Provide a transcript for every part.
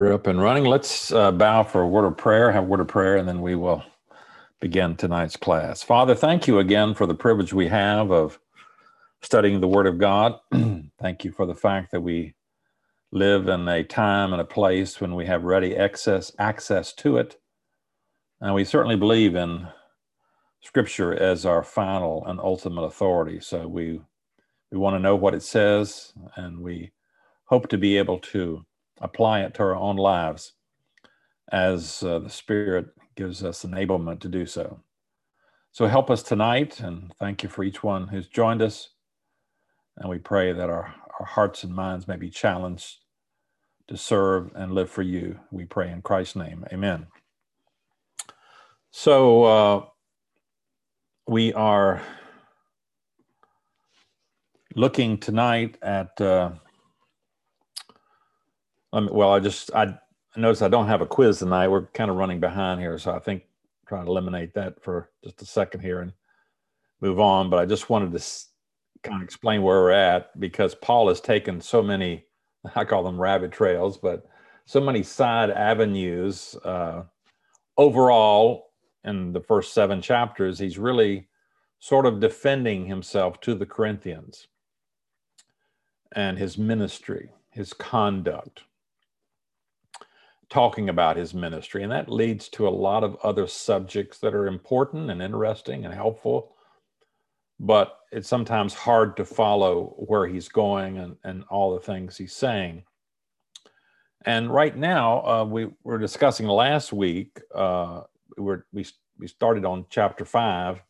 We're up and running. Let's uh, bow for a word of prayer, have a word of prayer, and then we will begin tonight's class. Father, thank you again for the privilege we have of studying the Word of God. thank you for the fact that we live in a time and a place when we have ready access access to it, and we certainly believe in Scripture as our final and ultimate authority. So we we want to know what it says, and we hope to be able to apply it to our own lives as uh, the Spirit gives us enablement to do so. So help us tonight, and thank you for each one who's joined us. And we pray that our, our hearts and minds may be challenged to serve and live for you. We pray in Christ's name. Amen. So uh, we are looking tonight at. Uh, um, well, I just I notice I don't have a quiz tonight. We're kind of running behind here, so I think trying to eliminate that for just a second here and move on. But I just wanted to kind of explain where we're at because Paul has taken so many I call them rabbit trails, but so many side avenues. Uh, overall, in the first seven chapters, he's really sort of defending himself to the Corinthians and his ministry, his conduct talking about his ministry. And that leads to a lot of other subjects that are important and interesting and helpful. But it's sometimes hard to follow where he's going and, and all the things he's saying. And right now, uh, we were discussing last week, uh, we, we, we started on chapter five,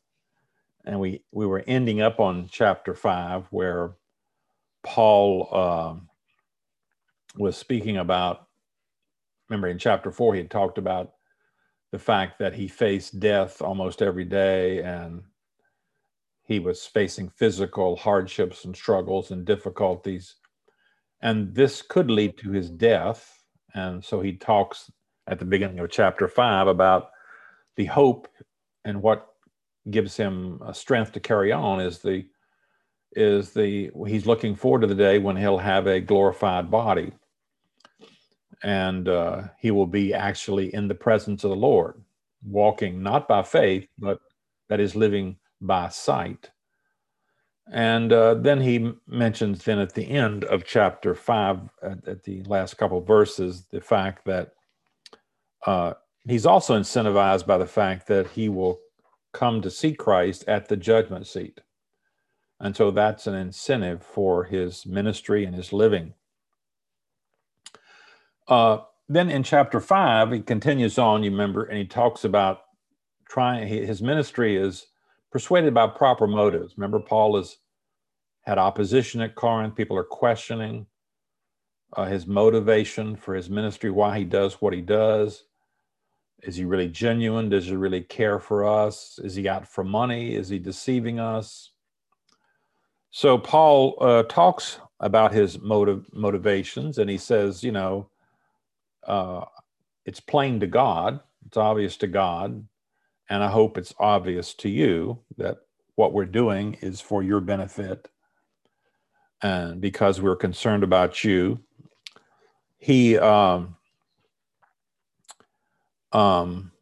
and we, we were ending up on chapter five, where Paul uh, was speaking about remember in chapter four, he had talked about the fact that he faced death almost every day and he was facing physical hardships and struggles and difficulties. And this could lead to his death. And so he talks at the beginning of chapter five about the hope and what gives him strength to carry on is the is the he's looking forward to the day when he'll have a glorified body and uh, he will be actually in the presence of the Lord, walking not by faith, but that is living by sight. And uh, then he mentions then at the end of chapter five, at, at the last couple verses, the fact that uh, he's also incentivized by the fact that he will come to see Christ at the judgment seat. And so that's an incentive for his ministry and his living. Uh, then in chapter five, he continues on, you remember, and he talks about trying, his ministry is persuaded by proper motives. Remember, Paul has had opposition at Corinth. People are questioning uh, his motivation for his ministry, why he does what he does. Is he really genuine? Does he really care for us? Is he out for money? Is he deceiving us? So Paul uh, talks about his motive motivations, and he says, you know, uh, it's plain to God, it's obvious to God, and I hope it's obvious to you that what we're doing is for your benefit and because we're concerned about you. He um, um,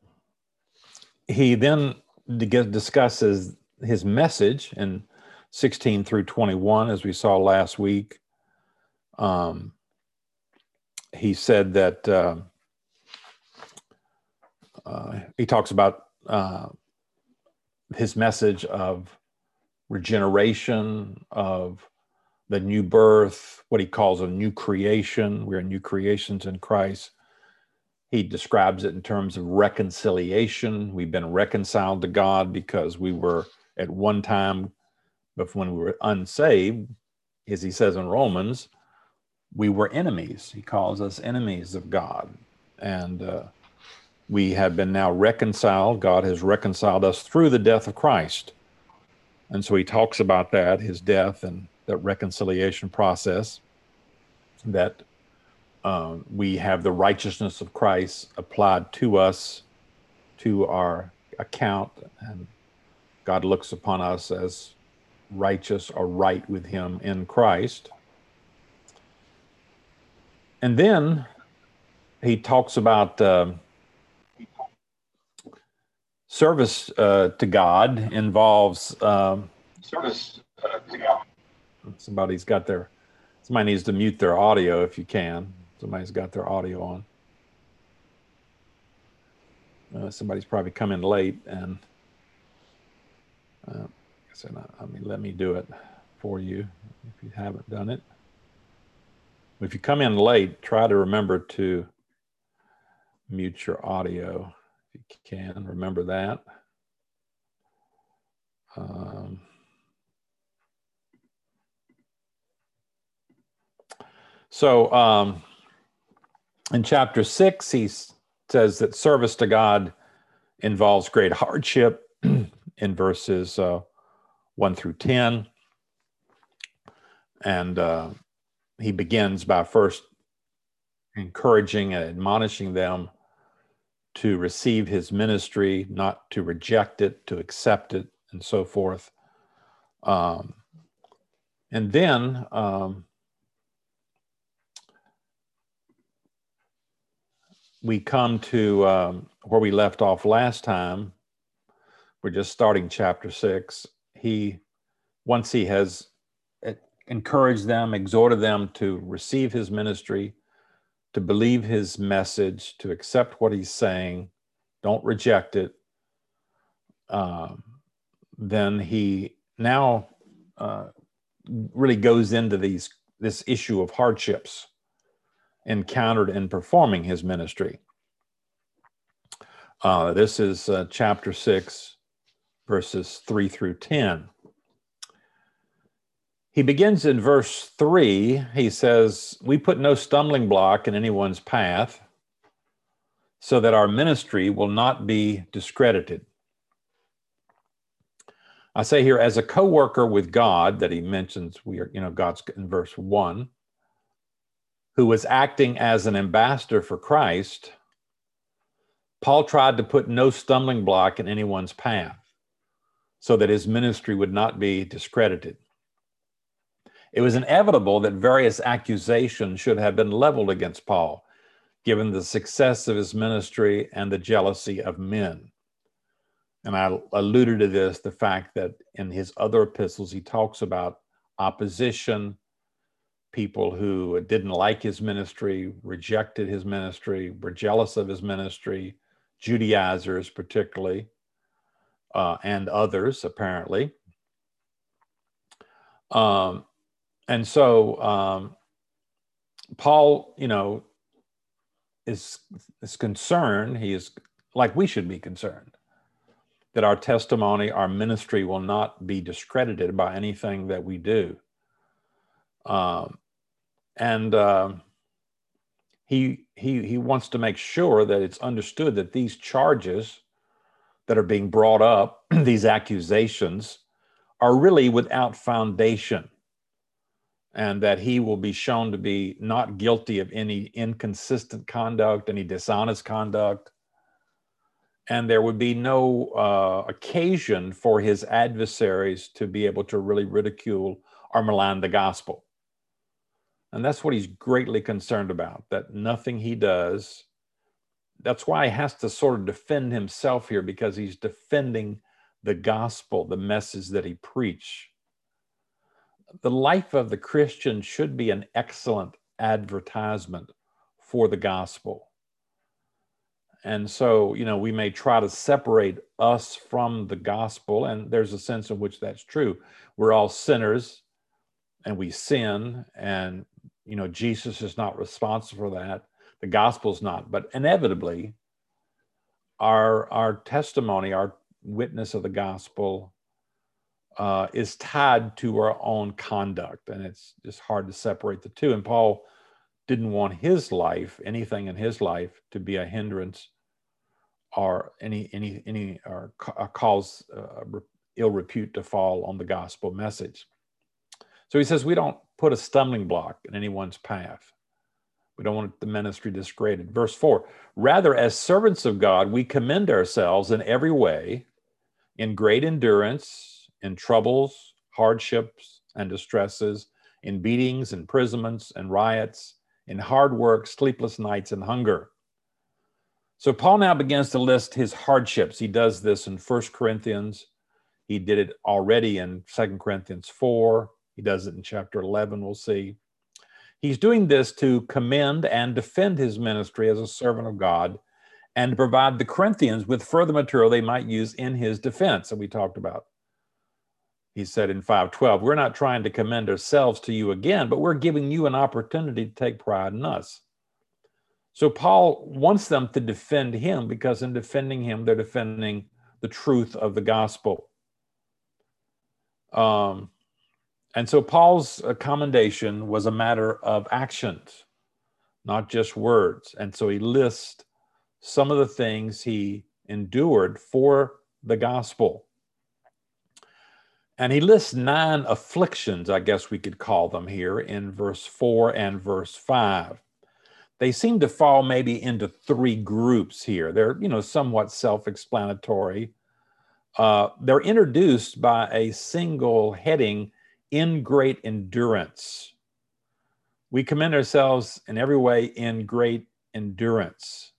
he then discusses his message in 16 through 21, as we saw last week. Um, he said that uh, uh, he talks about uh, his message of regeneration, of the new birth, what he calls a new creation. We're new creations in Christ. He describes it in terms of reconciliation. We've been reconciled to God because we were at one time, but when we were unsaved, as he says in Romans, we were enemies. He calls us enemies of God. And uh, we have been now reconciled. God has reconciled us through the death of Christ. And so he talks about that, his death and that reconciliation process, that uh, we have the righteousness of Christ applied to us, to our account, and God looks upon us as righteous or right with him in Christ. And then he talks about uh, service uh, to God involves um, service uh, to God. Somebody's got their somebody needs to mute their audio if you can. Somebody's got their audio on. Uh, somebody's probably come in late and uh, I said, I mean, let me do it for you if you haven't done it. If you come in late, try to remember to mute your audio if you can. Remember that. Um, so um, in chapter six, he says that service to God involves great hardship in verses uh, 1 through 10. And uh, he begins by first encouraging and admonishing them to receive his ministry, not to reject it, to accept it, and so forth. Um, and then um, we come to um, where we left off last time. We're just starting chapter six. He, once he has encouraged them, exhorted them to receive his ministry, to believe his message, to accept what he's saying, don't reject it. Um, then he now uh, really goes into these this issue of hardships encountered in performing his ministry. Uh, this is uh, chapter 6, verses 3 through 10. He begins in verse 3. He says, We put no stumbling block in anyone's path so that our ministry will not be discredited. I say here, as a co worker with God, that he mentions, we are, you know, God's in verse 1, who was acting as an ambassador for Christ, Paul tried to put no stumbling block in anyone's path so that his ministry would not be discredited. It was inevitable that various accusations should have been leveled against Paul, given the success of his ministry and the jealousy of men. And I alluded to this the fact that in his other epistles, he talks about opposition, people who didn't like his ministry, rejected his ministry, were jealous of his ministry, Judaizers, particularly, uh, and others, apparently. Um, and so um, Paul, you know, is is concerned. He is like we should be concerned that our testimony, our ministry, will not be discredited by anything that we do. Um, and uh, he he he wants to make sure that it's understood that these charges that are being brought up, these accusations, are really without foundation and that he will be shown to be not guilty of any inconsistent conduct, any dishonest conduct. And there would be no uh, occasion for his adversaries to be able to really ridicule or malign the gospel. And that's what he's greatly concerned about, that nothing he does, that's why he has to sort of defend himself here because he's defending the gospel, the message that he preached the life of the Christian should be an excellent advertisement for the gospel. And so, you know, we may try to separate us from the gospel, and there's a sense in which that's true. We're all sinners and we sin, and, you know, Jesus is not responsible for that. The gospel's not, but inevitably, our, our testimony, our witness of the gospel uh, is tied to our own conduct, and it's just hard to separate the two. And Paul didn't want his life, anything in his life, to be a hindrance or any any any or cause uh, ill repute to fall on the gospel message. So he says we don't put a stumbling block in anyone's path. We don't want the ministry discredited. Verse 4 Rather, as servants of God, we commend ourselves in every way, in great endurance, in troubles, hardships, and distresses, in beatings, imprisonments, and riots, in hard work, sleepless nights, and hunger. So Paul now begins to list his hardships. He does this in First Corinthians. He did it already in Second Corinthians 4. He does it in chapter 11, we'll see. He's doing this to commend and defend his ministry as a servant of God and to provide the Corinthians with further material they might use in his defense that we talked about. He said in 512, We're not trying to commend ourselves to you again, but we're giving you an opportunity to take pride in us. So Paul wants them to defend him because in defending him, they're defending the truth of the gospel. Um, and so Paul's commendation was a matter of actions, not just words. And so he lists some of the things he endured for the gospel. And he lists nine afflictions, I guess we could call them here, in verse 4 and verse 5. They seem to fall maybe into three groups here. They're, you know, somewhat self explanatory. Uh, they're introduced by a single heading in great endurance. We commend ourselves in every way in great endurance.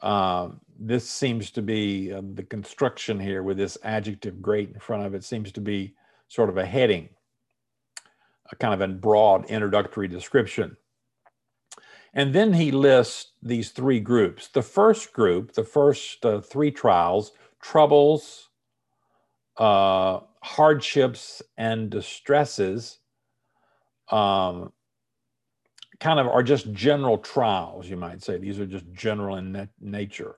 Uh, this seems to be uh, the construction here with this adjective great in front of it seems to be sort of a heading, a kind of a broad introductory description. And then he lists these three groups. The first group, the first uh, three trials, troubles, uh, hardships and distresses um, kind of are just general trials, you might say. These are just general in nature.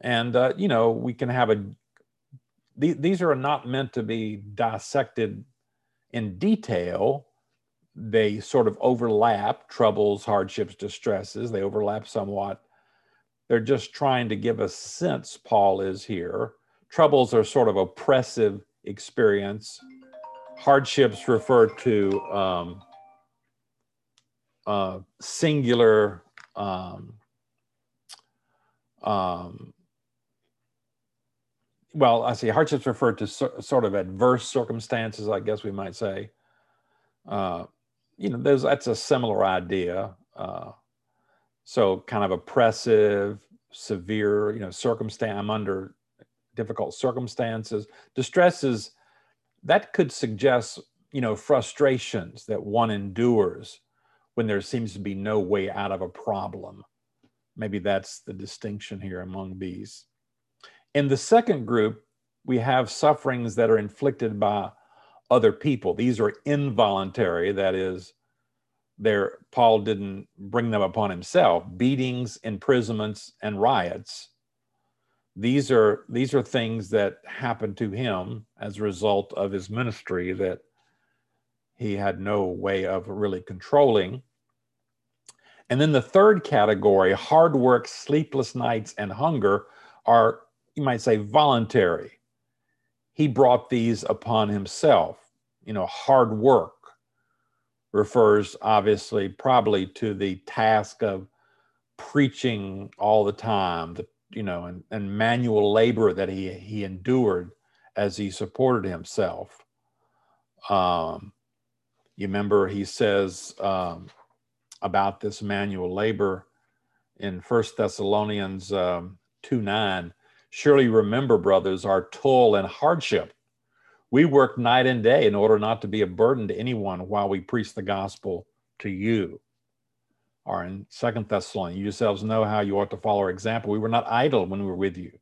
And, uh, you know, we can have a, th- these are not meant to be dissected in detail. They sort of overlap troubles, hardships, distresses. They overlap somewhat. They're just trying to give a sense, Paul is here. Troubles are sort of oppressive experience. Hardships refer to um, uh, singular um, um, well, I see hardships refer to so, sort of adverse circumstances, I guess we might say. Uh, you know, there's that's a similar idea. Uh, so kind of oppressive, severe, you know, circumstance. I'm under difficult circumstances. Distress is that could suggest, you know, frustrations that one endures when there seems to be no way out of a problem. Maybe that's the distinction here among these. In the second group, we have sufferings that are inflicted by other people. These are involuntary, that is, there Paul didn't bring them upon himself. Beatings, imprisonments, and riots these are these are things that happened to him as a result of his ministry that he had no way of really controlling and then the third category hard work sleepless nights and hunger are you might say voluntary he brought these upon himself you know hard work refers obviously probably to the task of preaching all the time the you know, and, and manual labor that he, he endured as he supported himself. Um, you remember he says um, about this manual labor in First Thessalonians um, 2 9. Surely remember, brothers, our toil and hardship. We work night and day in order not to be a burden to anyone while we preach the gospel to you are in Second Thessalonians. You yourselves know how you ought to follow our example. We were not idle when we were with you.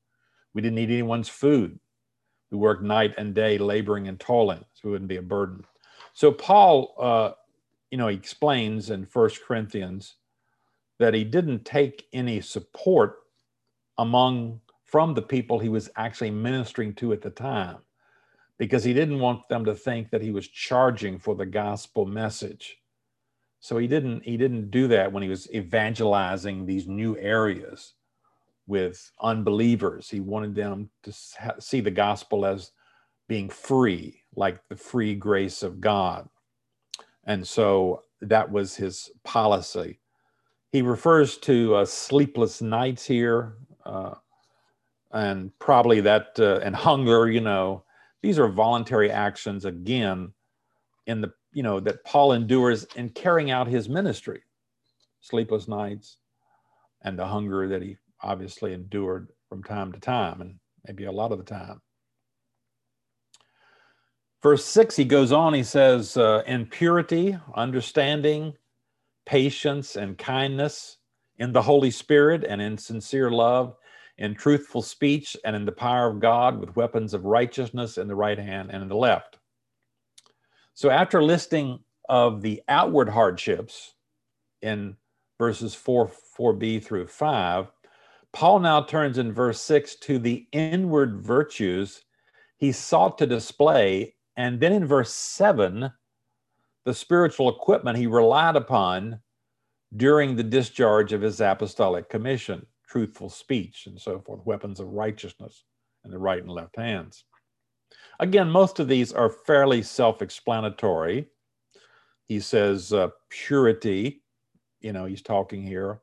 We didn't need anyone's food. We worked night and day, laboring and toiling, so we wouldn't be a burden. So Paul, uh, you know, he explains in First Corinthians that he didn't take any support among from the people he was actually ministering to at the time because he didn't want them to think that he was charging for the gospel message so he didn't he didn't do that when he was evangelizing these new areas with unbelievers. He wanted them to see the gospel as being free, like the free grace of God. And so that was his policy. He refers to uh, sleepless nights here, uh, and probably that, uh, and hunger, you know, these are voluntary actions again in the you know that Paul endures in carrying out his ministry. sleepless nights, and the hunger that he obviously endured from time to time, and maybe a lot of the time. Verse 6, he goes on, he says, uh, In purity, understanding, patience, and kindness, in the Holy Spirit, and in sincere love, in truthful speech, and in the power of God, with weapons of righteousness in the right hand and in the left. So, after listing of the outward hardships in verses 4, 4b through 5, Paul now turns in verse 6 to the inward virtues he sought to display. And then in verse 7, the spiritual equipment he relied upon during the discharge of his apostolic commission truthful speech and so forth, weapons of righteousness in the right and left hands. Again, most of these are fairly self explanatory. He says uh, purity, you know, he's talking here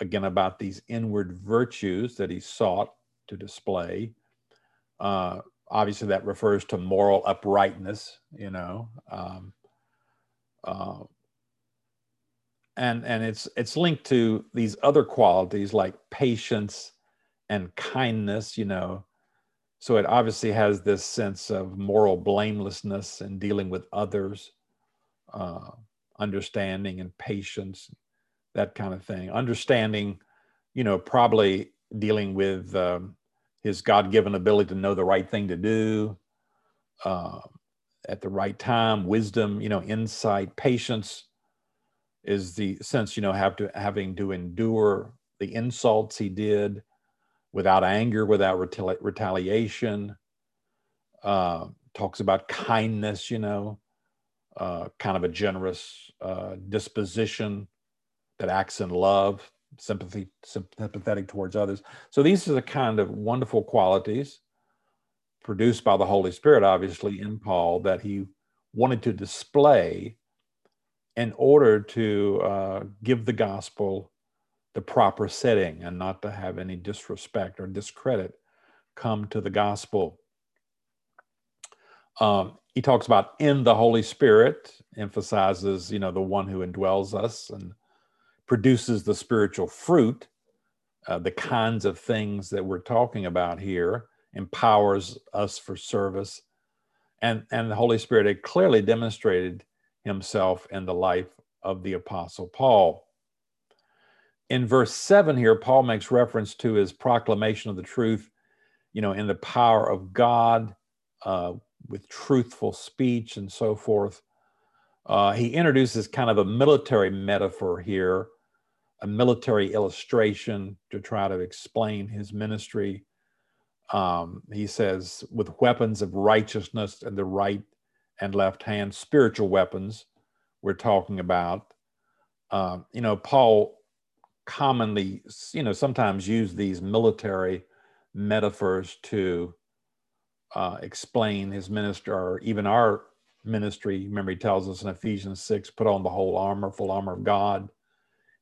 again about these inward virtues that he sought to display. Uh, obviously, that refers to moral uprightness, you know. Um, uh, and and it's it's linked to these other qualities like patience and kindness, you know. So it obviously has this sense of moral blamelessness in dealing with others, uh, understanding and patience, that kind of thing. Understanding, you know, probably dealing with um, his God given ability to know the right thing to do uh, at the right time, wisdom, you know, insight, patience is the sense, you know, have to having to endure the insults he did without anger, without retali- retaliation. Uh, talks about kindness, you know, uh, kind of a generous uh, disposition that acts in love, sympathy, sympathetic towards others. So these are the kind of wonderful qualities produced by the Holy Spirit, obviously, in Paul that he wanted to display in order to uh, give the gospel the proper setting and not to have any disrespect or discredit come to the gospel. Um, he talks about in the Holy Spirit, emphasizes, you know, the one who indwells us and produces the spiritual fruit, uh, the kinds of things that we're talking about here, empowers us for service. And, and the Holy Spirit had clearly demonstrated himself and the life of the Apostle Paul. In verse 7 here, Paul makes reference to his proclamation of the truth, you know, in the power of God, uh, with truthful speech and so forth. Uh, he introduces kind of a military metaphor here, a military illustration to try to explain his ministry. Um, he says, with weapons of righteousness and the right and left hand, spiritual weapons we're talking about. Um, you know, Paul commonly, you know, sometimes use these military metaphors to uh, explain his ministry or even our ministry. Remember, he tells us in Ephesians 6 put on the whole armor, full armor of God.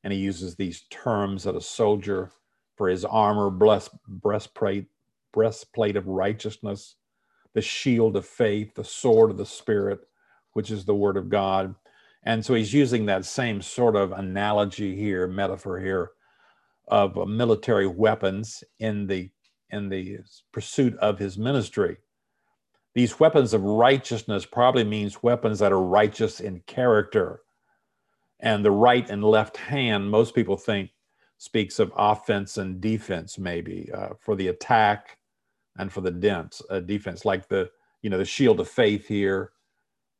And he uses these terms that a soldier for his armor, blessed breastplate, breastplate of righteousness, the shield of faith, the sword of the Spirit, which is the word of God. And so he's using that same sort of analogy here, metaphor here, of uh, military weapons in the in the pursuit of his ministry. These weapons of righteousness probably means weapons that are righteous in character. And the right and left hand, most people think, speaks of offense and defense, maybe uh, for the attack and for the dense uh, defense, like the you know the shield of faith here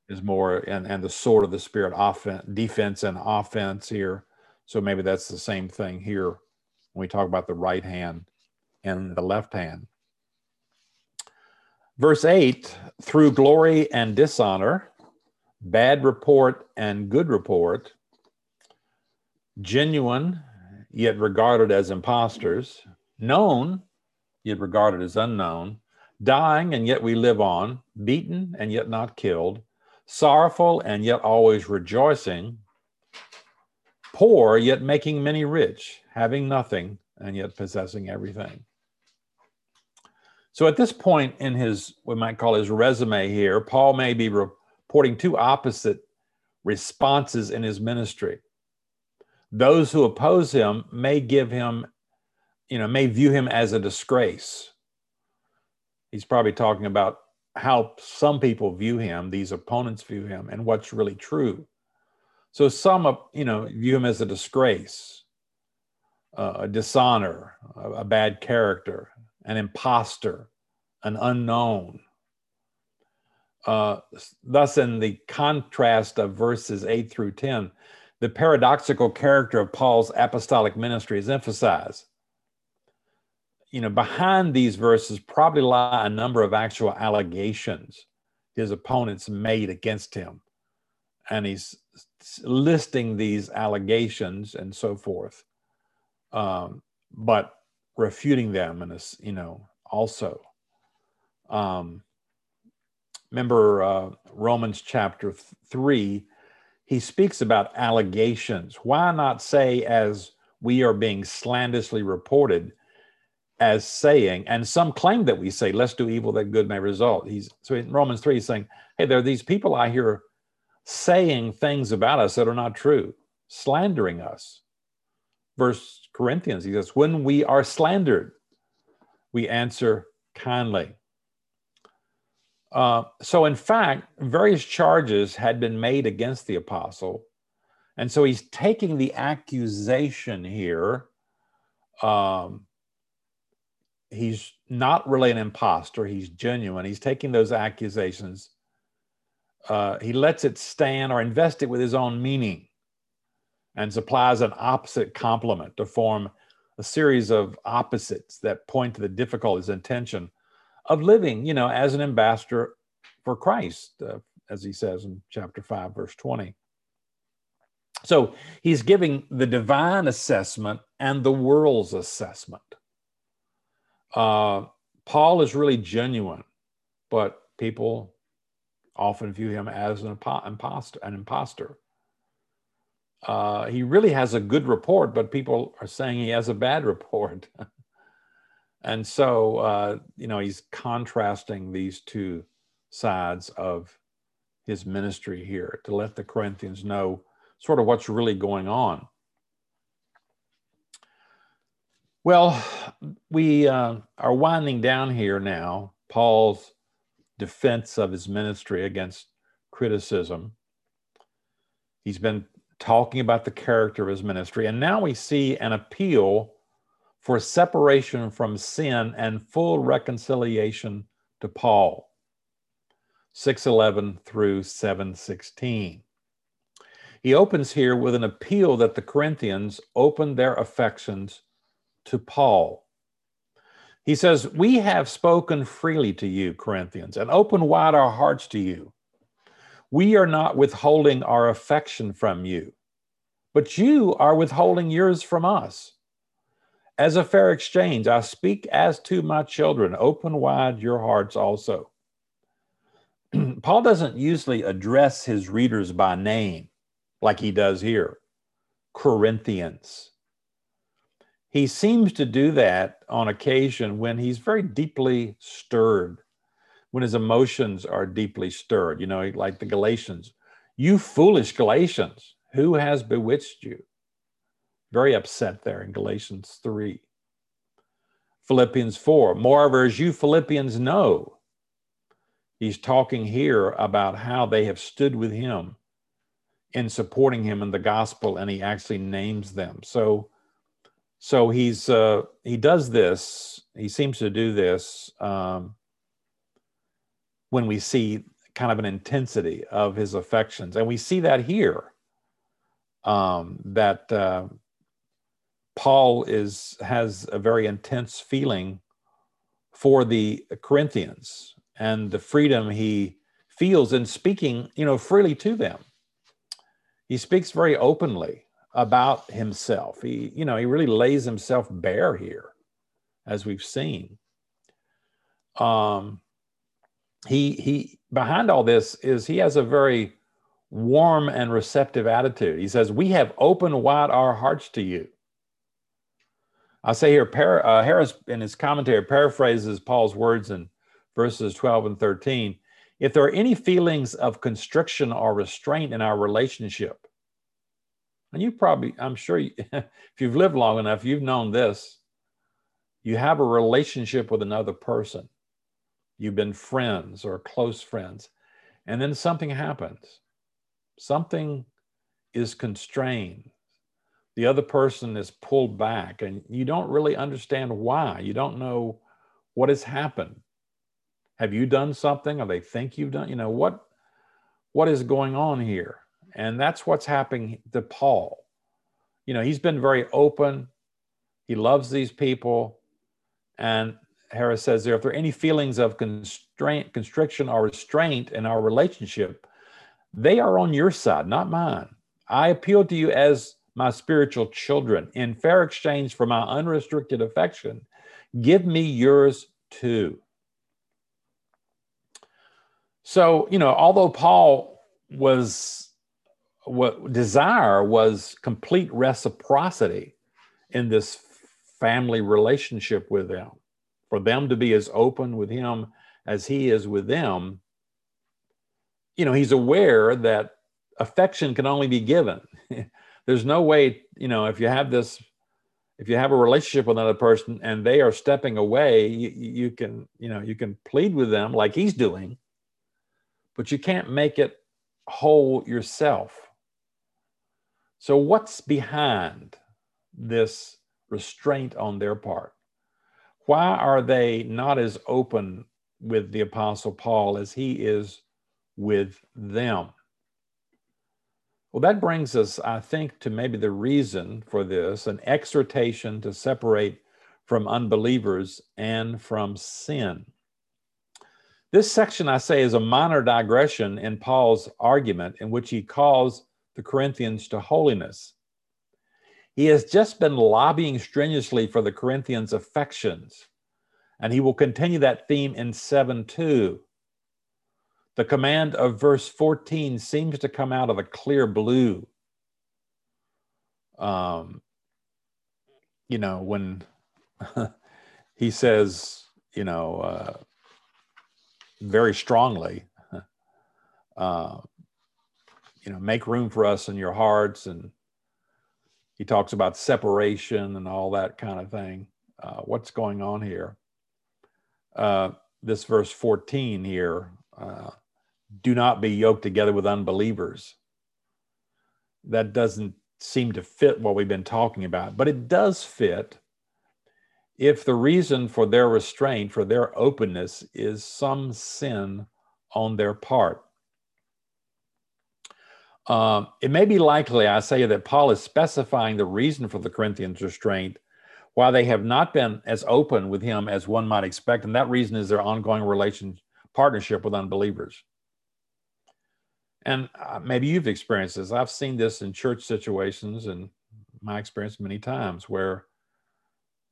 is more and and the sword of the spirit offense defense and offense here. So maybe that's the same thing here when we talk about the right hand and the left hand. Verse 8 through glory and dishonor, bad report and good report, genuine yet regarded as impostors, known yet regarded as unknown, dying and yet we live on, beaten and yet not killed, sorrowful and yet always rejoicing, poor yet making many rich, having nothing and yet possessing everything. So at this point in his, we might call his resume here, Paul may be reporting two opposite responses in his ministry. those who oppose him may give him, you know, may view him as a disgrace. He's probably talking about how some people view him, these opponents view him, and what's really true. So some, you know, view him as a disgrace, uh, a dishonor, a, a bad character, an impostor, an unknown. Uh, thus, in the contrast of verses 8 through 10, the paradoxical character of Paul's apostolic ministry is emphasized. You know, behind these verses probably lie a number of actual allegations his opponents made against him. And he's listing these allegations and so forth, um, but refuting them and, you know, also. Um, remember uh, Romans chapter th- 3, he speaks about allegations. Why not say, as we are being slanderously reported, as saying, and some claim that we say, let's do evil that good may result. He's so in Romans 3, he's saying, hey, there are these people I hear saying things about us that are not true, slandering us. First Corinthians, he says, when we are slandered, we answer kindly. Uh, so, in fact, various charges had been made against the apostle. And so he's taking the accusation here. Um, he's not really an impostor, he's genuine. He's taking those accusations. Uh, he lets it stand or invest it with his own meaning and supplies an opposite complement to form a series of opposites that point to the difficulties and tension of living, you know, as an ambassador for Christ, uh, as he says in chapter 5, verse 20. So he's giving the divine assessment and the world's assessment. Uh, Paul is really genuine, but people often view him as an imposter. An imposter. Uh, he really has a good report, but people are saying he has a bad report. And so, uh, you know, he's contrasting these two sides of his ministry here to let the Corinthians know sort of what's really going on. Well, we uh, are winding down here now. Paul's defense of his ministry against criticism. He's been talking about the character of his ministry, and now we see an appeal for separation from sin and full reconciliation to Paul. 611 through 716. He opens here with an appeal that the Corinthians open their affections to Paul. He says, We have spoken freely to you, Corinthians, and open wide our hearts to you. We are not withholding our affection from you, but you are withholding yours from us. As a fair exchange, I speak as to my children. Open wide your hearts also. Paul doesn't usually address his readers by name like he does here Corinthians. He seems to do that on occasion when he's very deeply stirred, when his emotions are deeply stirred, you know, like the Galatians. You foolish Galatians, who has bewitched you? very upset there in Galatians 3. Philippians 4. Moreover, as you Philippians know, he's talking here about how they have stood with him in supporting him in the gospel, and he actually names them. So, so he's uh, he does this. He seems to do this um, when we see kind of an intensity of his affections, and we see that here. Um, that uh, Paul is has a very intense feeling for the Corinthians and the freedom he feels in speaking, you know, freely to them. He speaks very openly about himself. He, you know, he really lays himself bare here, as we've seen. Um, he he behind all this is he has a very warm and receptive attitude. He says, "We have opened wide our hearts to you." I say here, par- uh, Harris in his commentary paraphrases Paul's words in verses 12 and 13. If there are any feelings of constriction or restraint in our relationship, And you probably, I'm sure, you, if you've lived long enough, you've known this. You have a relationship with another person. You've been friends or close friends. And then something happens. Something is constrained. The other person is pulled back, and you don't really understand why. You don't know what has happened. Have you done something, or they think you've done? You know what? What is going on here? And that's what's happening to Paul. You know, he's been very open. He loves these people. And Harris says there, if there are any feelings of constraint, constriction, or restraint in our relationship, they are on your side, not mine. I appeal to you as my spiritual children. In fair exchange for my unrestricted affection, give me yours too. So, you know, although Paul was what desire was complete reciprocity in this family relationship with them, for them to be as open with him as he is with them, you know, he's aware that affection can only be given. There's no way, you know, if you have this, if you have a relationship with another person and they are stepping away, you, you can, you know, you can plead with them like he's doing, but you can't make it whole yourself. So, what's behind this restraint on their part? Why are they not as open with the Apostle Paul as he is with them? Well, that brings us, I think, to maybe the reason for this an exhortation to separate from unbelievers and from sin. This section, I say, is a minor digression in Paul's argument in which he calls the Corinthians to holiness. He has just been lobbying strenuously for the Corinthians' affections, and he will continue that theme in 7 2. The command of verse 14 seems to come out of a clear blue. Um, you know, when he says, you know, uh, very strongly, uh, you know, make room for us in your hearts. And he talks about separation and all that kind of thing. Uh, what's going on here? Uh, this verse 14 here uh, do not be yoked together with unbelievers. That doesn't seem to fit what we've been talking about, but it does fit if the reason for their restraint, for their openness, is some sin on their part. Um, it may be likely, I say, that Paul is specifying the reason for the Corinthians' restraint, while they have not been as open with him as one might expect, and that reason is their ongoing relation partnership with unbelievers. And uh, maybe you've experienced this. I've seen this in church situations, and my experience many times where,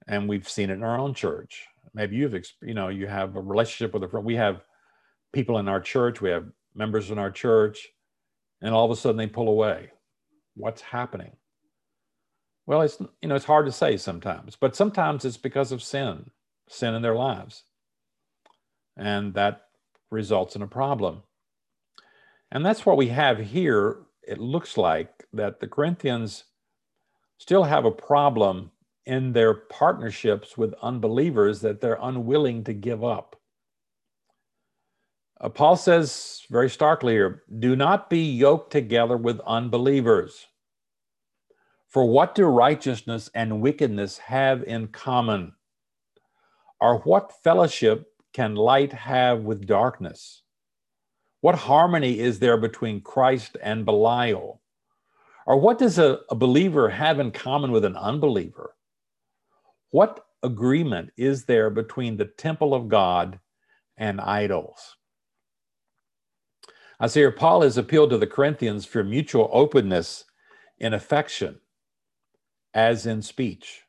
and we've seen it in our own church. Maybe you've, you know, you have a relationship with a friend. We have people in our church. We have members in our church and all of a sudden they pull away. What's happening? Well, it's you know it's hard to say sometimes, but sometimes it's because of sin, sin in their lives, and that results in a problem. And that's what we have here. It looks like that the Corinthians still have a problem in their partnerships with unbelievers that they're unwilling to give up. Uh, Paul says very starkly here do not be yoked together with unbelievers. For what do righteousness and wickedness have in common? Or what fellowship can light have with darkness? What harmony is there between Christ and Belial? Or what does a, a believer have in common with an unbeliever? What agreement is there between the temple of God and idols? I see here Paul has appealed to the Corinthians for mutual openness in affection, as in speech.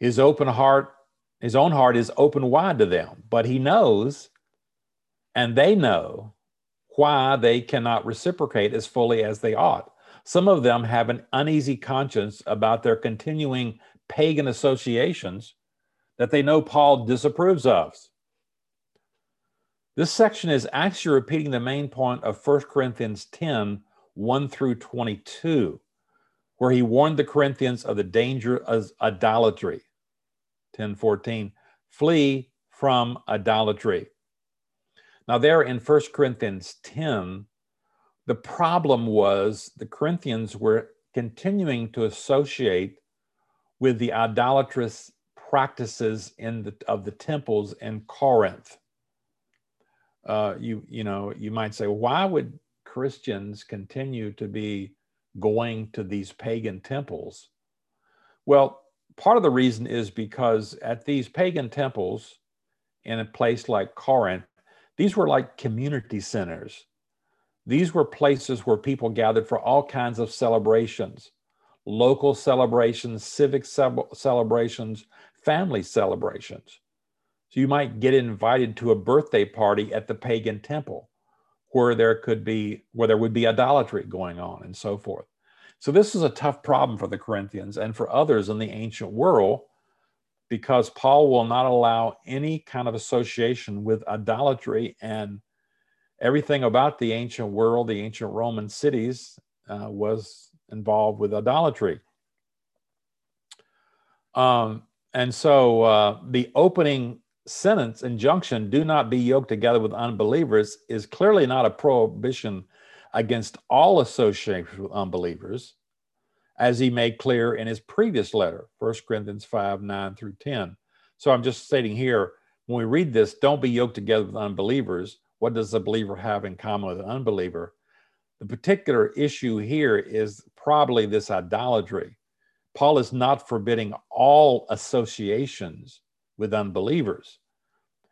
His open heart, his own heart is open wide to them, but he knows and they know why they cannot reciprocate as fully as they ought. Some of them have an uneasy conscience about their continuing pagan associations that they know Paul disapproves of. This section is actually repeating the main point of 1 Corinthians 10 1 through 22. where he warned the Corinthians of the danger of idolatry. 1014, flee from idolatry. Now, there in 1 Corinthians 10, the problem was the Corinthians were continuing to associate with the idolatrous practices in the, of the temples in Corinth. Uh, you you know you might say why would Christians continue to be going to these pagan temples? Well, part of the reason is because at these pagan temples in a place like Corinth, these were like community centers. These were places where people gathered for all kinds of celebrations local celebrations, civic celebrations, family celebrations. So you might get invited to a birthday party at the pagan temple where there could be, where there would be idolatry going on and so forth. So this is a tough problem for the Corinthians and for others in the ancient world because Paul will not allow any kind of association with idolatry and everything about the ancient world, the ancient Roman cities, uh, was involved with idolatry. Um, and so uh, the opening sentence, injunction, do not be yoked together with unbelievers, is clearly not a prohibition against all associations with unbelievers, as he made clear in his previous letter, 1 Corinthians 5 9 through 10. So I'm just stating here, when we read this, don't be yoked together with unbelievers. What does the believer have in common with an unbeliever? The particular issue here is probably this idolatry. Paul is not forbidding all associations with unbelievers.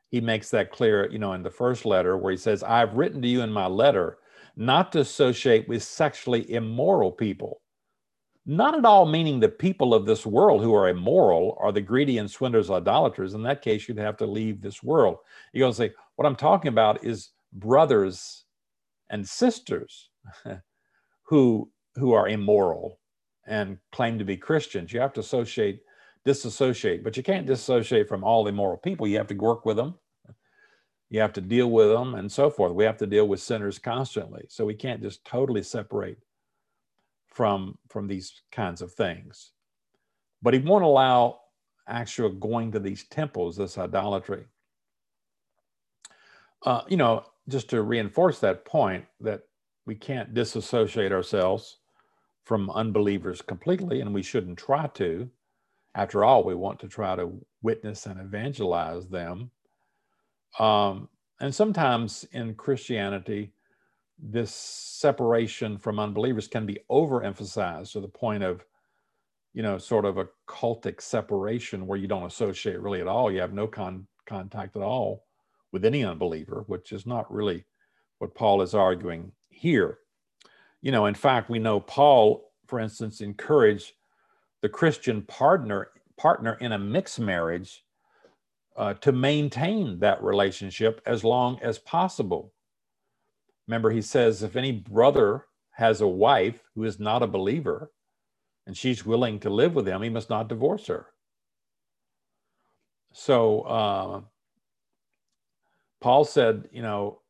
He makes that clear, you know, in the first letter where he says, I've written to you in my letter not to associate with sexually immoral people. Not at all meaning the people of this world who are immoral are the greedy and swindlers, idolaters. In that case, you'd have to leave this world. You go and say, what I'm talking about is brothers and sisters who who are immoral and claim to be Christians. You have to associate, disassociate, but you can't disassociate from all immoral people. You have to work with them. You have to deal with them and so forth. We have to deal with sinners constantly. So we can't just totally separate from, from these kinds of things. But he won't allow actual going to these temples, this idolatry. Uh, you know, just to reinforce that point that we can't disassociate ourselves from unbelievers completely, and we shouldn't try to. After all, we want to try to witness and evangelize them. Um, and sometimes in Christianity, this separation from unbelievers can be overemphasized to the point of, you know, sort of a cultic separation where you don't associate really at all. You have no con- contact at all with any unbeliever, which is not really what Paul is arguing here. You know, in fact, we know Paul, for instance, encouraged the Christian partner partner in a mixed marriage uh, to maintain that relationship as long as possible. Remember, he says if any brother has a wife who is not a believer and she's willing to live with him, he must not divorce her. So uh, Paul said, you know,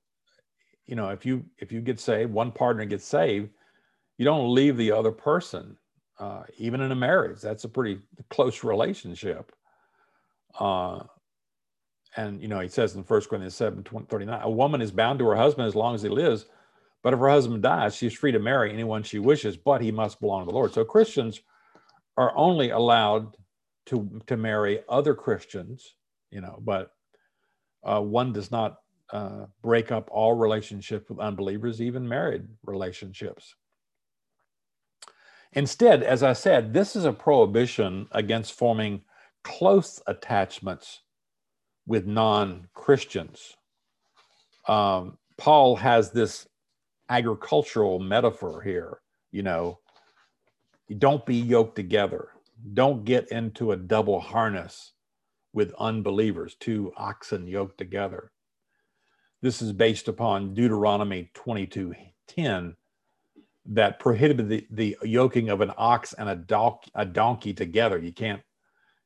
you know, if you if you get saved, one partner gets saved, you don't leave the other person, uh, even in a marriage. That's a pretty close relationship. Uh, and you know, he says in 1 Corinthians 7 39, a woman is bound to her husband as long as he lives, but if her husband dies, she's free to marry anyone she wishes, but he must belong to the Lord. So Christians are only allowed to to marry other Christians, you know, but uh, one does not uh, break up all relationships with unbelievers, even married relationships. Instead, as I said, this is a prohibition against forming close attachments with non Christians. Um, Paul has this agricultural metaphor here, you know, don't be yoked together. Don't get into a double harness with unbelievers, two oxen yoked together. This is based upon Deuteronomy 22:10 that prohibited the, the yoking of an ox and a, a donkey together. You can't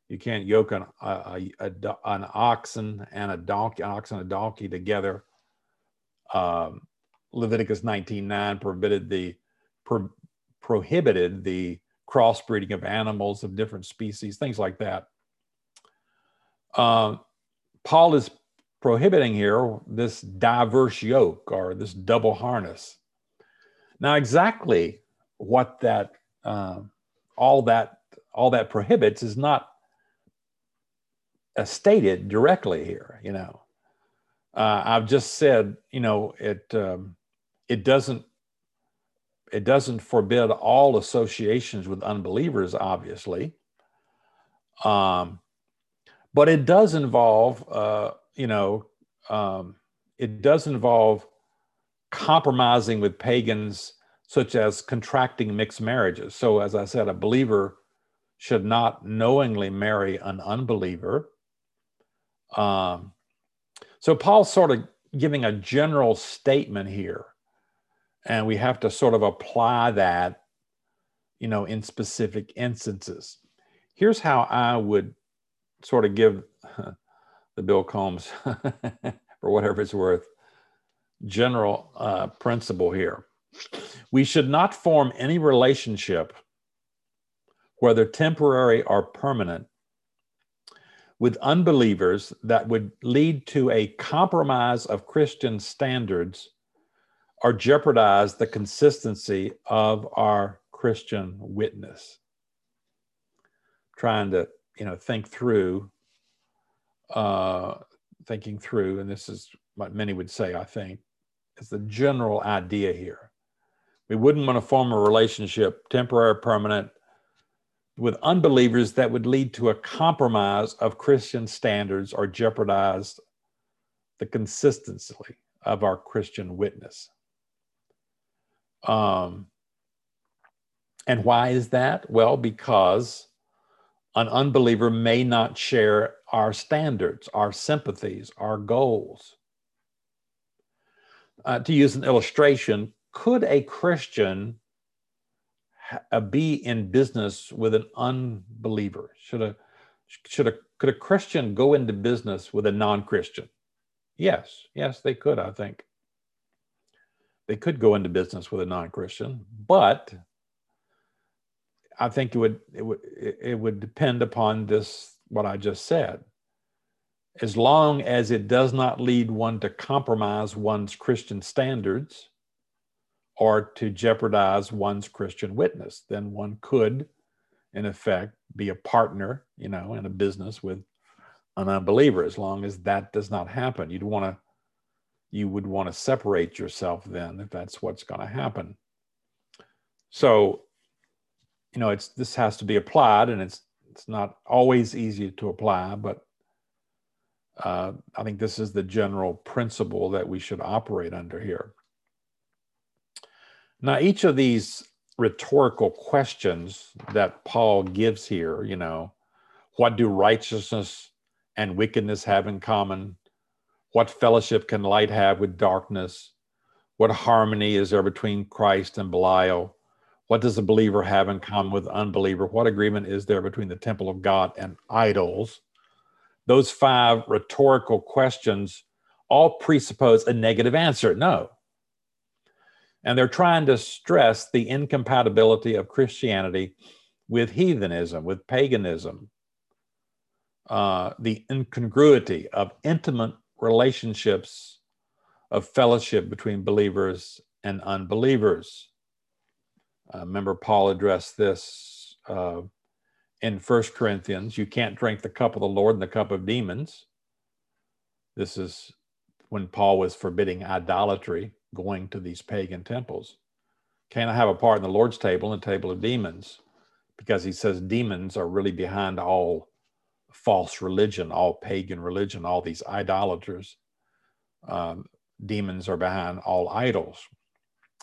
you can't yoke an, a, a, an oxen and a donkey, ox and a donkey together. Um, Leviticus 19:9 prohibited the pro, prohibited the crossbreeding of animals of different species, things like that. Uh, Paul is prohibiting here this diverse yoke or this double harness. Now, exactly what that uh, all that all that prohibits is not uh, stated directly here. You know, uh, I've just said, you know, it um, it doesn't it doesn't forbid all associations with unbelievers, obviously. Um, but it does involve, uh, you know, um, it does involve compromising with pagans, such as contracting mixed marriages. So, as I said, a believer should not knowingly marry an unbeliever. Um, so, Paul's sort of giving a general statement here, and we have to sort of apply that, you know, in specific instances. Here's how I would sort of give the Bill Combs, for whatever it's worth, general uh, principle here. We should not form any relationship, whether temporary or permanent, with unbelievers that would lead to a compromise of Christian standards or jeopardize the consistency of our Christian witness. Trying to you know think through uh, thinking through and this is what many would say i think is the general idea here. We wouldn't want to form a relationship temporary or permanent with unbelievers that would lead to a compromise of christian standards or jeopardize the consistency of our christian witness. Um, and why is that? Well because an unbeliever may not share our standards, our sympathies, our goals. Uh, to use an illustration, could a Christian ha- uh, be in business with an unbeliever? Should a should a could a Christian go into business with a non-Christian? Yes, yes, they could. I think they could go into business with a non-Christian, but I think it would it would it would depend upon this what I just said. As long as it does not lead one to compromise one's Christian standards or to jeopardize one's Christian witness, then one could, in effect, be a partner, you know, in a business with an unbeliever. As long as that does not happen, you'd want to you would want to separate yourself then if that's what's going to happen. So you know, it's this has to be applied, and it's it's not always easy to apply, but uh, I think this is the general principle that we should operate under here. Now, each of these rhetorical questions that Paul gives here, you know, what do righteousness and wickedness have in common? What fellowship can light have with darkness? What harmony is there between Christ and Belial? What does a believer have in common with unbeliever? What agreement is there between the temple of God and idols? Those five rhetorical questions all presuppose a negative answer no. And they're trying to stress the incompatibility of Christianity with heathenism, with paganism, uh, the incongruity of intimate relationships of fellowship between believers and unbelievers. Uh, remember, Paul addressed this uh, in First Corinthians. You can't drink the cup of the Lord and the cup of demons. This is when Paul was forbidding idolatry, going to these pagan temples. Can't have a part in the Lord's table and the table of demons, because he says demons are really behind all false religion, all pagan religion, all these idolaters. Um, demons are behind all idols.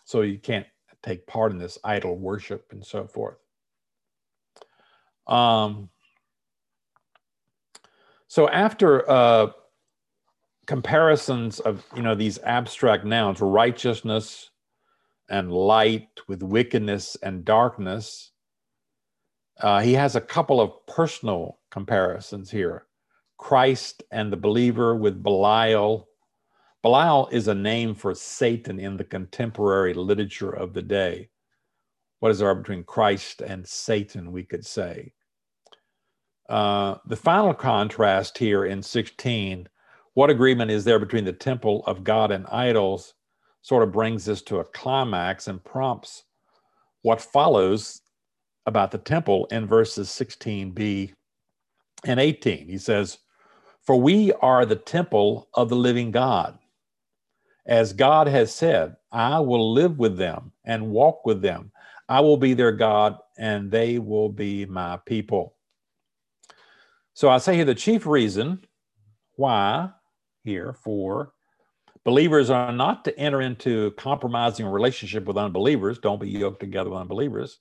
So you can't take part in this idol worship and so forth. Um, so after uh, comparisons of you know these abstract nouns, righteousness and light with wickedness and darkness, uh, he has a couple of personal comparisons here: Christ and the believer with Belial Belial is a name for Satan in the contemporary literature of the day. What is there between Christ and Satan, we could say. Uh, the final contrast here in 16, what agreement is there between the temple of God and idols, sort of brings this to a climax and prompts what follows about the temple in verses 16b and 18. He says, For we are the temple of the living God. As God has said, I will live with them and walk with them. I will be their God, and they will be my people. So I say here the chief reason why here for believers are not to enter into compromising relationship with unbelievers, don't be yoked together with unbelievers,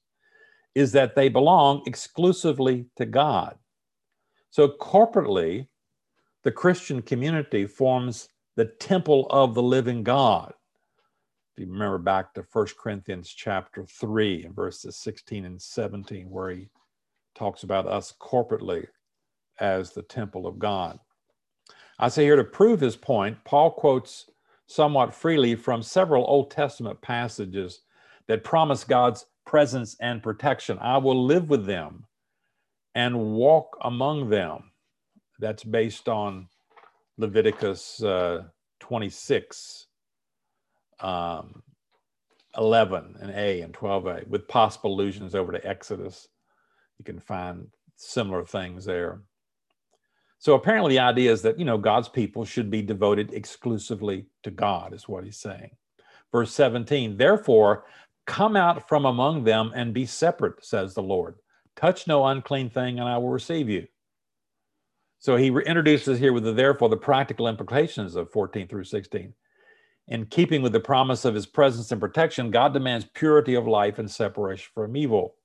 is that they belong exclusively to God. So corporately, the Christian community forms the temple of the living God. If you remember back to 1 Corinthians chapter 3 verses 16 and 17, where he talks about us corporately as the temple of God. I say here to prove his point, Paul quotes somewhat freely from several Old Testament passages that promise God's presence and protection. I will live with them and walk among them. That's based on Leviticus uh, 26, um, 11 and A and 12A, with possible allusions over to Exodus. You can find similar things there. So apparently, the idea is that, you know, God's people should be devoted exclusively to God, is what he's saying. Verse 17, therefore, come out from among them and be separate, says the Lord. Touch no unclean thing, and I will receive you. So he introduces here with the therefore the practical implications of 14 through 16. In keeping with the promise of his presence and protection, God demands purity of life and separation from evil.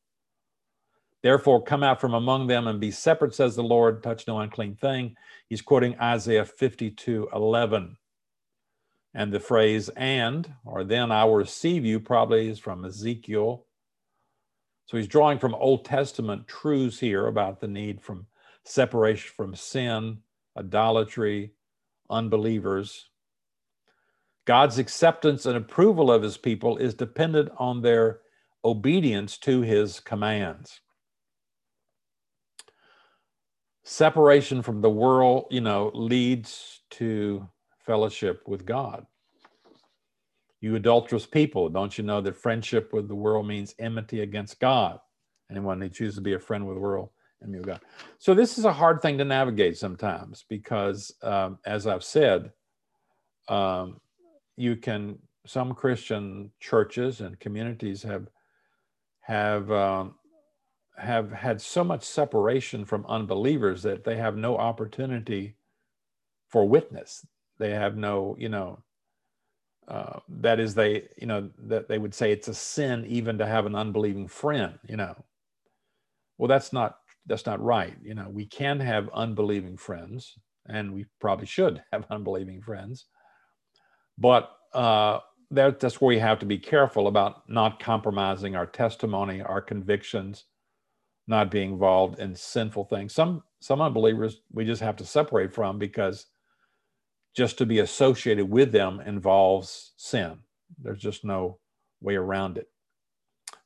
Therefore, come out from among them and be separate, says the Lord, touch no unclean thing. He's quoting Isaiah 52 11. And the phrase and or then I will receive you probably is from Ezekiel. So he's drawing from Old Testament truths here about the need from separation from sin, idolatry, unbelievers. God's acceptance and approval of his people is dependent on their obedience to his commands separation from the world, you know, leads to fellowship with God. You adulterous people, don't you know that friendship with the world means enmity against God? Anyone who chooses to be a friend with the world, enemy of God. So this is a hard thing to navigate sometimes because, um, as I've said, um, you can. Some Christian churches and communities have have um, have had so much separation from unbelievers that they have no opportunity for witness. They have no, you know, uh, that is, they, you know, that they would say it's a sin even to have an unbelieving friend, you know. Well, that's not that's not right. You know, we can have unbelieving friends, and we probably should have unbelieving friends, but uh, that, that's where we have to be careful about not compromising our testimony, our convictions, not being involved in sinful things. Some some unbelievers we just have to separate from because just to be associated with them involves sin. There's just no way around it.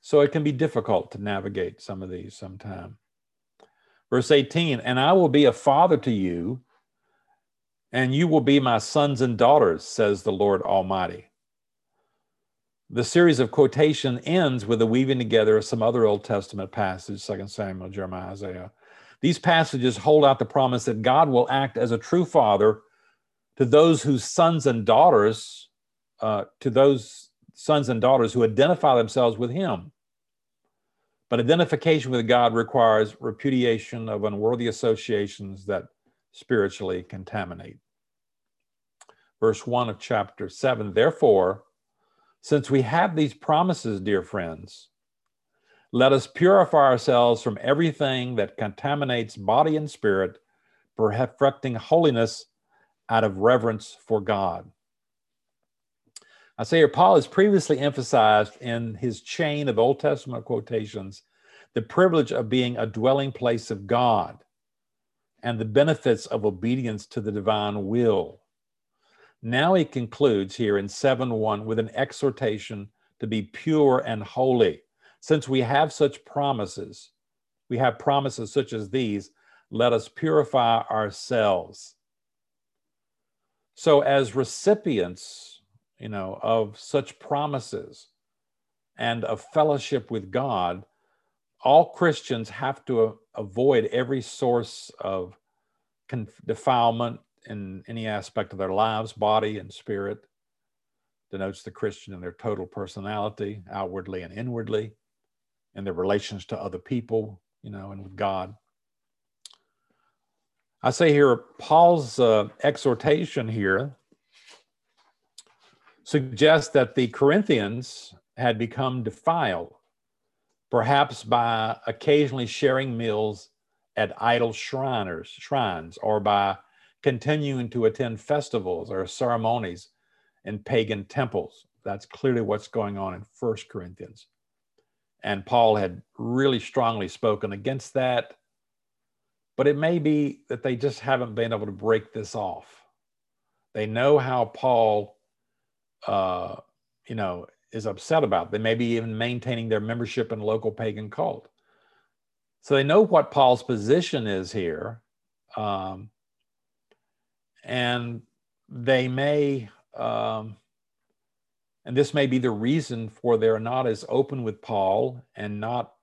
So it can be difficult to navigate some of these sometime. Verse 18, and I will be a father to you, and you will be my sons and daughters, says the Lord Almighty the series of quotation ends with a weaving together of some other Old Testament passages, 2 Samuel, Jeremiah, Isaiah. These passages hold out the promise that God will act as a true father to those whose sons and daughters, uh, to those sons and daughters who identify themselves with Him. But identification with God requires repudiation of unworthy associations that spiritually contaminate. Verse 1 of chapter 7 Therefore, since we have these promises, dear friends, let us purify ourselves from everything that contaminates body and spirit, perfecting holiness out of reverence for God. I say here, Paul has previously emphasized in his chain of Old Testament quotations the privilege of being a dwelling place of God and the benefits of obedience to the divine will. Now he concludes here in 7 1 with an exhortation to be pure and holy. Since we have such promises, we have promises such as these, let us purify ourselves. So, as recipients, you know, of such promises and of fellowship with God, all Christians have to avoid every source of defilement in any aspect of their lives, body and spirit. Denotes the Christian in their total personality, outwardly and inwardly, in their relations to other people, you know, and with God. I say here, Paul's uh, exhortation here suggests that the Corinthians had become defiled perhaps by occasionally sharing meals at idol shriners, shrines, or by continuing to attend festivals or ceremonies in pagan temples. That's clearly what's going on in First Corinthians. And Paul had really strongly spoken against that. But it may be that they just haven't been able to break this off. They know how Paul, uh, you know, is upset about. They may be even maintaining their membership in a local pagan cult. So they know what Paul's position is here. Um, and they may, um, and this may be the reason for they're not as open with Paul and not,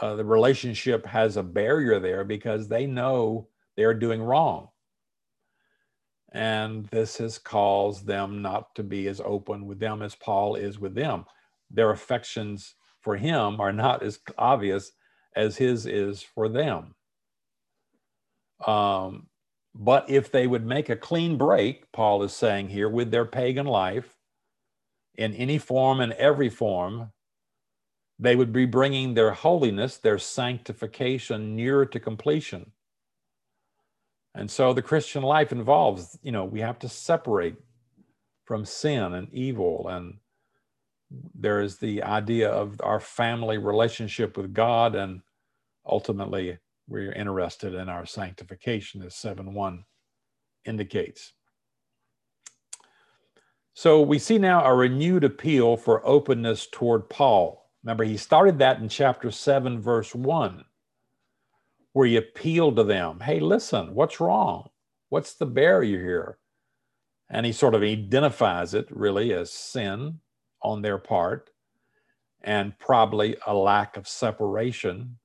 uh, the relationship has a barrier there because they know they're doing wrong. And this has caused them not to be as open with them as Paul is with them. Their affections for him are not as obvious as his is for them. Um, but if they would make a clean break, Paul is saying here, with their pagan life in any form and every form, they would be bringing their holiness, their sanctification nearer to completion. And so the Christian life involves, you know, we have to separate from sin and evil. And there is the idea of our family relationship with God. And ultimately, we're interested in our sanctification, as 7 1 indicates. So we see now a renewed appeal for openness toward Paul. Remember, he started that in chapter 7, verse 1 where you appeal to them. Hey, listen, what's wrong? What's the barrier here? And he sort of identifies it really as sin on their part and probably a lack of separation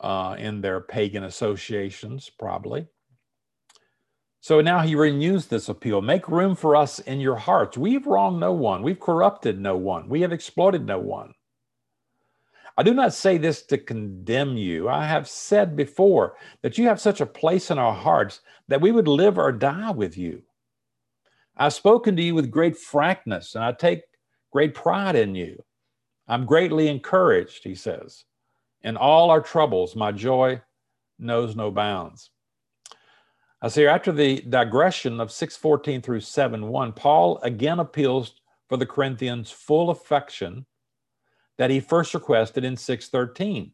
uh, in their pagan associations, probably. So now he renews this appeal make room for us in your hearts. We've wronged no one, we've corrupted no one, we have exploited no one. I do not say this to condemn you. I have said before that you have such a place in our hearts that we would live or die with you. I've spoken to you with great frankness, and I take great pride in you. I'm greatly encouraged, he says. In all our troubles, my joy knows no bounds. I see here after the digression of 614 through 7 1, Paul again appeals for the Corinthians' full affection that he first requested in 613.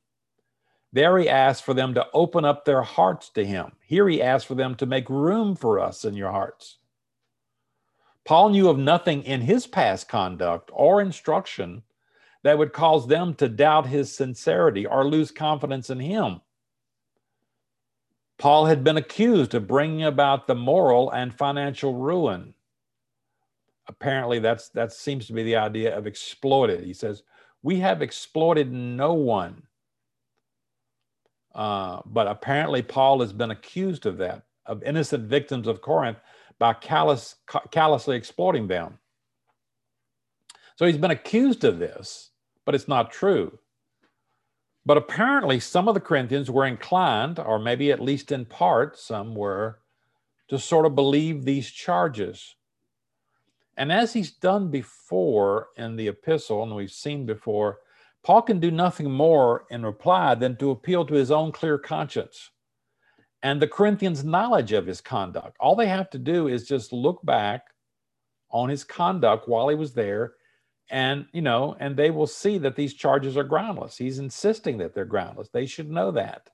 There he asked for them to open up their hearts to him. Here he asked for them to make room for us in your hearts. Paul knew of nothing in his past conduct or instruction that would cause them to doubt his sincerity or lose confidence in him. Paul had been accused of bringing about the moral and financial ruin. Apparently, that's, that seems to be the idea of exploited. He says, we have exploited no one. Uh, but apparently, Paul has been accused of that, of innocent victims of Corinth by callous, callously exploiting them. So he's been accused of this, but it's not true. But apparently, some of the Corinthians were inclined, or maybe at least in part, some were, to sort of believe these charges. And as he's done before in the epistle, and we've seen before, Paul can do nothing more in reply than to appeal to his own clear conscience. And the Corinthians' knowledge of his conduct. All they have to do is just look back on his conduct while he was there and you know and they will see that these charges are groundless. He's insisting that they're groundless. They should know that.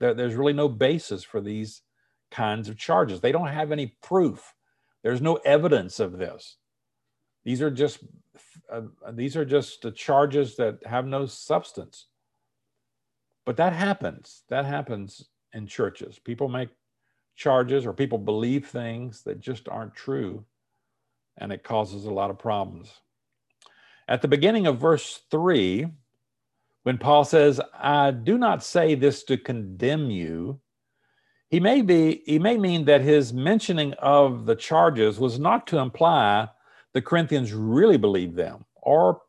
There, there's really no basis for these kinds of charges. They don't have any proof there's no evidence of this. These are just uh, these are just the charges that have no substance. But that happens. That happens in churches. People make charges or people believe things that just aren't true, and it causes a lot of problems. At the beginning of verse 3, when Paul says, I do not say this to condemn you, he may be he may mean that his mentioning of the charges was not to imply the Corinthians really believed them, or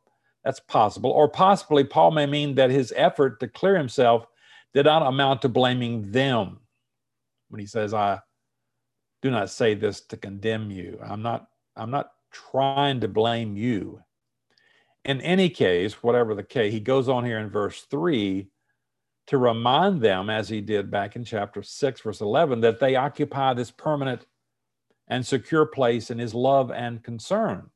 that's possible, or possibly Paul may mean that his effort to clear himself did not amount to blaming them. When he says, I do not say this to condemn you. I'm not, I'm not trying to blame you. In any case, whatever the case, he goes on here in verse 3 to remind them, as he did back in chapter 6, verse 11, that they occupy this permanent and secure place in his love and concern.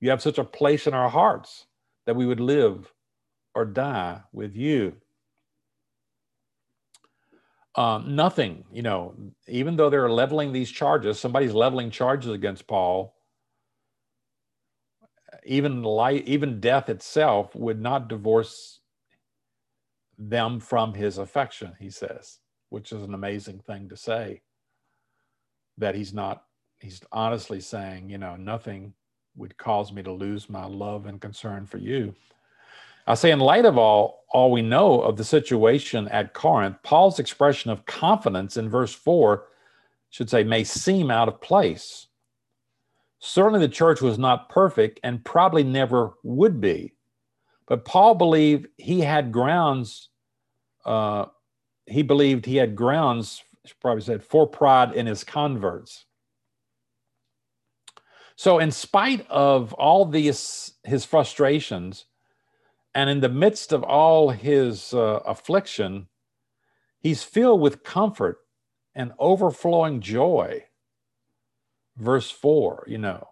You have such a place in our hearts that we would live or die with you. Um, nothing, you know, even though they're leveling these charges, somebody's leveling charges against Paul. Even life, even death itself would not divorce them from his affection, he says, which is an amazing thing to say. That he's not he's honestly saying, you know, nothing would cause me to lose my love and concern for you. I say, in light of all, all we know of the situation at Corinth, Paul's expression of confidence in verse 4 should say, may seem out of place. Certainly, the church was not perfect and probably never would be. But Paul believed he had grounds, uh, he believed he had grounds, probably said, for pride in his converts. So, in spite of all these his frustrations, and in the midst of all his uh, affliction, he's filled with comfort and overflowing joy. Verse four, you know,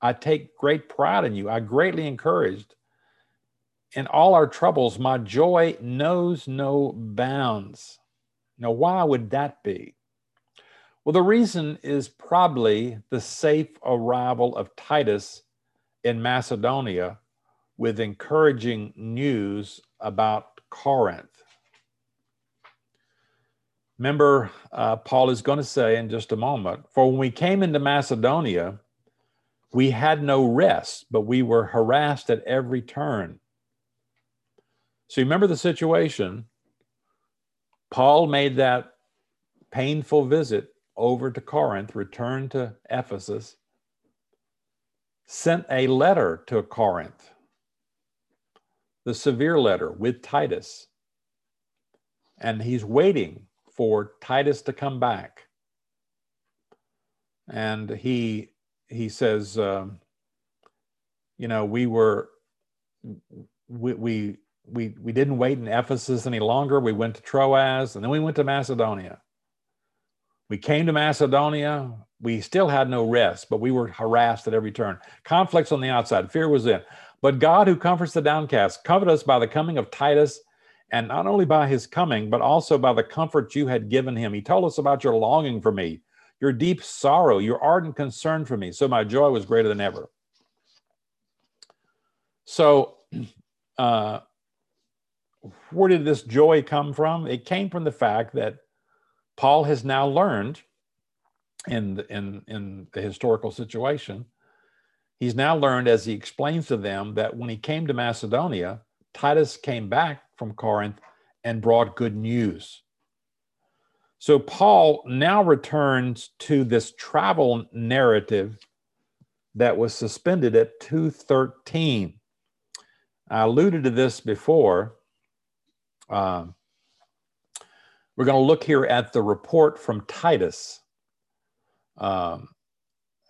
I take great pride in you. I greatly encouraged. In all our troubles, my joy knows no bounds. Now, why would that be? Well, the reason is probably the safe arrival of Titus in Macedonia with encouraging news about Corinth. Remember, uh, Paul is going to say in just a moment, for when we came into Macedonia, we had no rest, but we were harassed at every turn. So remember the situation. Paul made that painful visit over to Corinth, returned to Ephesus, sent a letter to Corinth, the severe letter with Titus. And he's waiting for Titus to come back. And he he says, um, you know, we were we, we we we didn't wait in Ephesus any longer. We went to Troas, and then we went to Macedonia. We came to Macedonia. We still had no rest, but we were harassed at every turn. Conflicts on the outside, fear was in. But God, who comforts the downcast, comforted us by the coming of Titus, and not only by his coming, but also by the comfort you had given him. He told us about your longing for me, your deep sorrow, your ardent concern for me. So my joy was greater than ever. So, uh, where did this joy come from? It came from the fact that Paul has now learned in, in, in the historical situation, he's now learned as he explains to them that when he came to Macedonia, Titus came back from Corinth and brought good news. So Paul now returns to this travel narrative that was suspended at 213. I alluded to this before. Um, we're going to look here at the report from Titus um,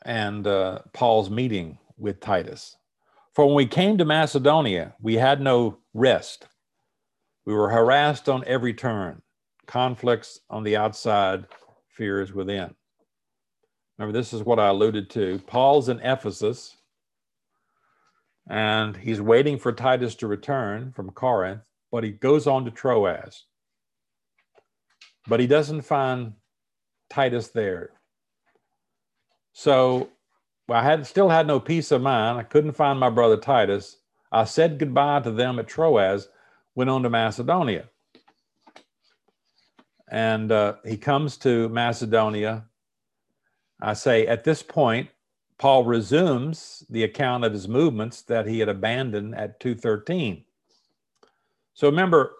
and uh, Paul's meeting with Titus. For when we came to Macedonia, we had no rest. We were harassed on every turn, conflicts on the outside, fears within. Remember, this is what I alluded to. Paul's in Ephesus, and he's waiting for Titus to return from Corinth, but he goes on to Troas. But he doesn't find Titus there. So I had still had no peace of mind. I couldn't find my brother Titus. I said goodbye to them at Troas, went on to Macedonia. And uh, he comes to Macedonia. I say, at this point, Paul resumes the account of his movements that he had abandoned at 213. So remember,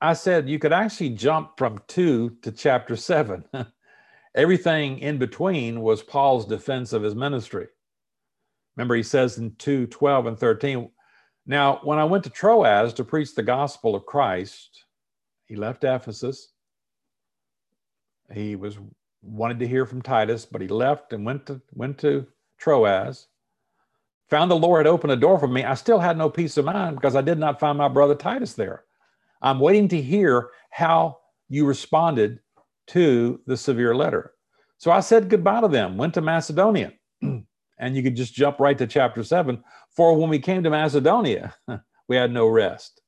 I said you could actually jump from 2 to chapter 7. Everything in between was Paul's defense of his ministry. Remember, he says in 2 12 and 13, Now, when I went to Troas to preach the gospel of Christ, he left Ephesus. He was wanted to hear from Titus, but he left and went to went to Troas. Found the Lord had opened a door for me. I still had no peace of mind because I did not find my brother Titus there. I'm waiting to hear how you responded to the severe letter. So I said goodbye to them, went to Macedonia. and you could just jump right to chapter seven. For when we came to Macedonia, we had no rest.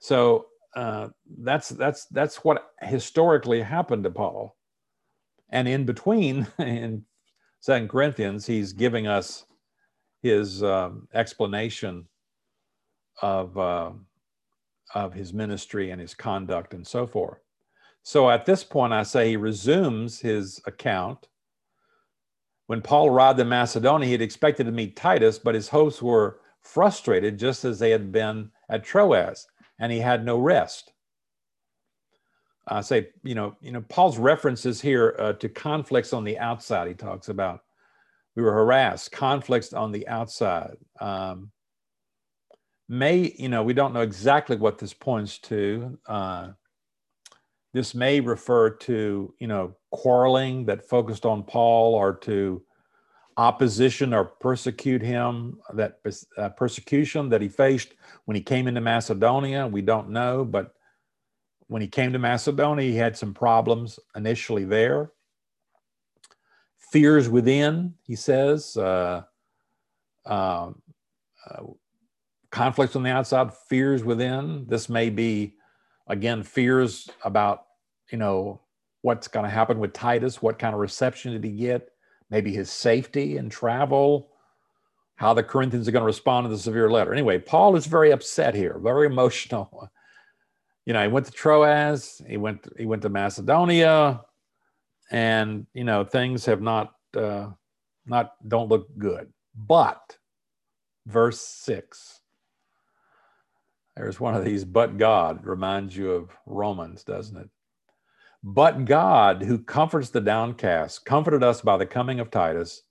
So uh, that's that's that's what historically happened to Paul. And in between, in Second Corinthians, he's giving us his um, explanation of uh, of his ministry and his conduct and so forth. So at this point, I say he resumes his account. When Paul arrived in Macedonia, he had expected to meet Titus, but his hopes were frustrated just as they had been at Troas, and he had no rest. I say, you know, you know, Paul's references here uh, to conflicts on the outside. He talks about we were harassed, conflicts on the outside. Um, may, you know, we don't know exactly what this points to. Uh, this may refer to, you know, quarreling that focused on Paul or to opposition or persecute him, that uh, persecution that he faced when he came into Macedonia. We don't know, but when he came to Macedonia, he had some problems initially there. Fears within, he says, uh, uh, uh, conflicts on the outside, fears within. This may be, again, fears about you know, what's going to happen with Titus? What kind of reception did he get? Maybe his safety and travel, how the Corinthians are going to respond to the severe letter. Anyway, Paul is very upset here, very emotional. You know, he went to Troas, he went he went to Macedonia, and you know things have not uh, not don't look good. But verse six, there's one of these. But God reminds you of Romans, doesn't it? But God, who comforts the downcast, comforted us by the coming of Titus,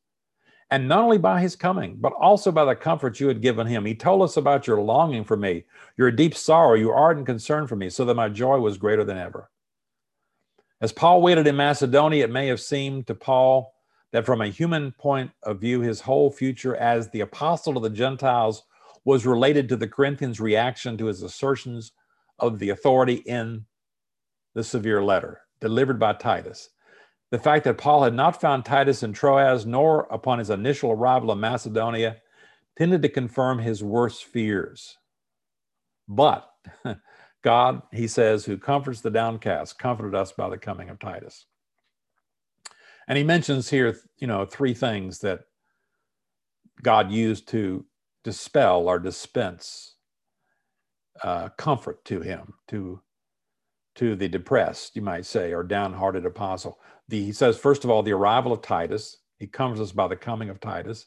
and not only by his coming, but also by the comfort you had given him. He told us about your longing for me, your deep sorrow, your ardent concern for me, so that my joy was greater than ever. As Paul waited in Macedonia, it may have seemed to Paul that from a human point of view, his whole future as the apostle of the Gentiles was related to the Corinthians' reaction to his assertions of the authority in the severe letter delivered by Titus. The fact that Paul had not found Titus in Troas nor upon his initial arrival in Macedonia tended to confirm his worst fears. But God, he says, who comforts the downcast, comforted us by the coming of Titus. And he mentions here, you know, three things that God used to dispel or dispense uh, comfort to him, to to the depressed, you might say, or downhearted apostle. The, he says, first of all, the arrival of Titus. He comforts us by the coming of Titus.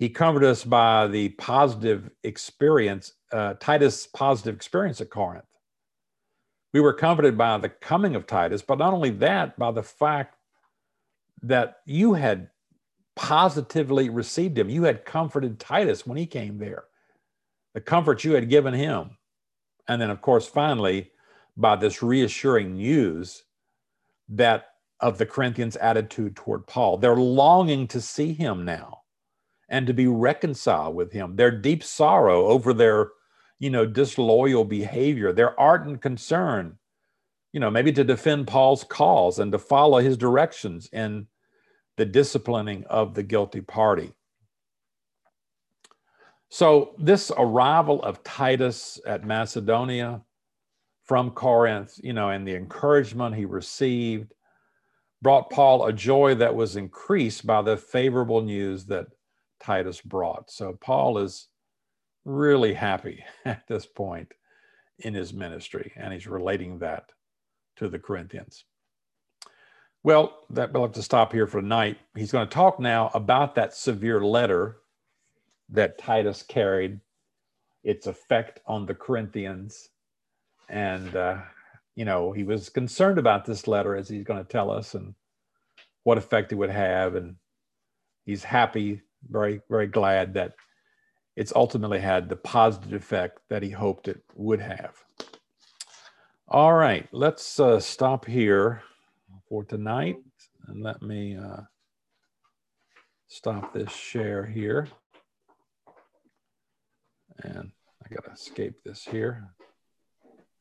He comforted us by the positive experience, uh, Titus' positive experience at Corinth. We were comforted by the coming of Titus, but not only that, by the fact that you had positively received him. You had comforted Titus when he came there, the comfort you had given him. And then, of course, finally, by this reassuring news that of the Corinthians' attitude toward Paul. They're longing to see him now and to be reconciled with him. Their deep sorrow over their, you know, disloyal behavior, their ardent concern, you know, maybe to defend Paul's cause and to follow his directions in the disciplining of the guilty party. So, this arrival of Titus at Macedonia from Corinth, you know, and the encouragement he received brought Paul a joy that was increased by the favorable news that Titus brought. So Paul is really happy at this point in his ministry, and he's relating that to the Corinthians. Well, that we'll have to stop here for tonight. He's going to talk now about that severe letter that Titus carried, its effect on the Corinthians, and uh, you know he was concerned about this letter, as he's going to tell us, and what effect it would have, and he's happy, very very glad that it's ultimately had the positive effect that he hoped it would have. All right, let's uh, stop here for tonight. And let me uh, stop this share here. And I got to escape this here.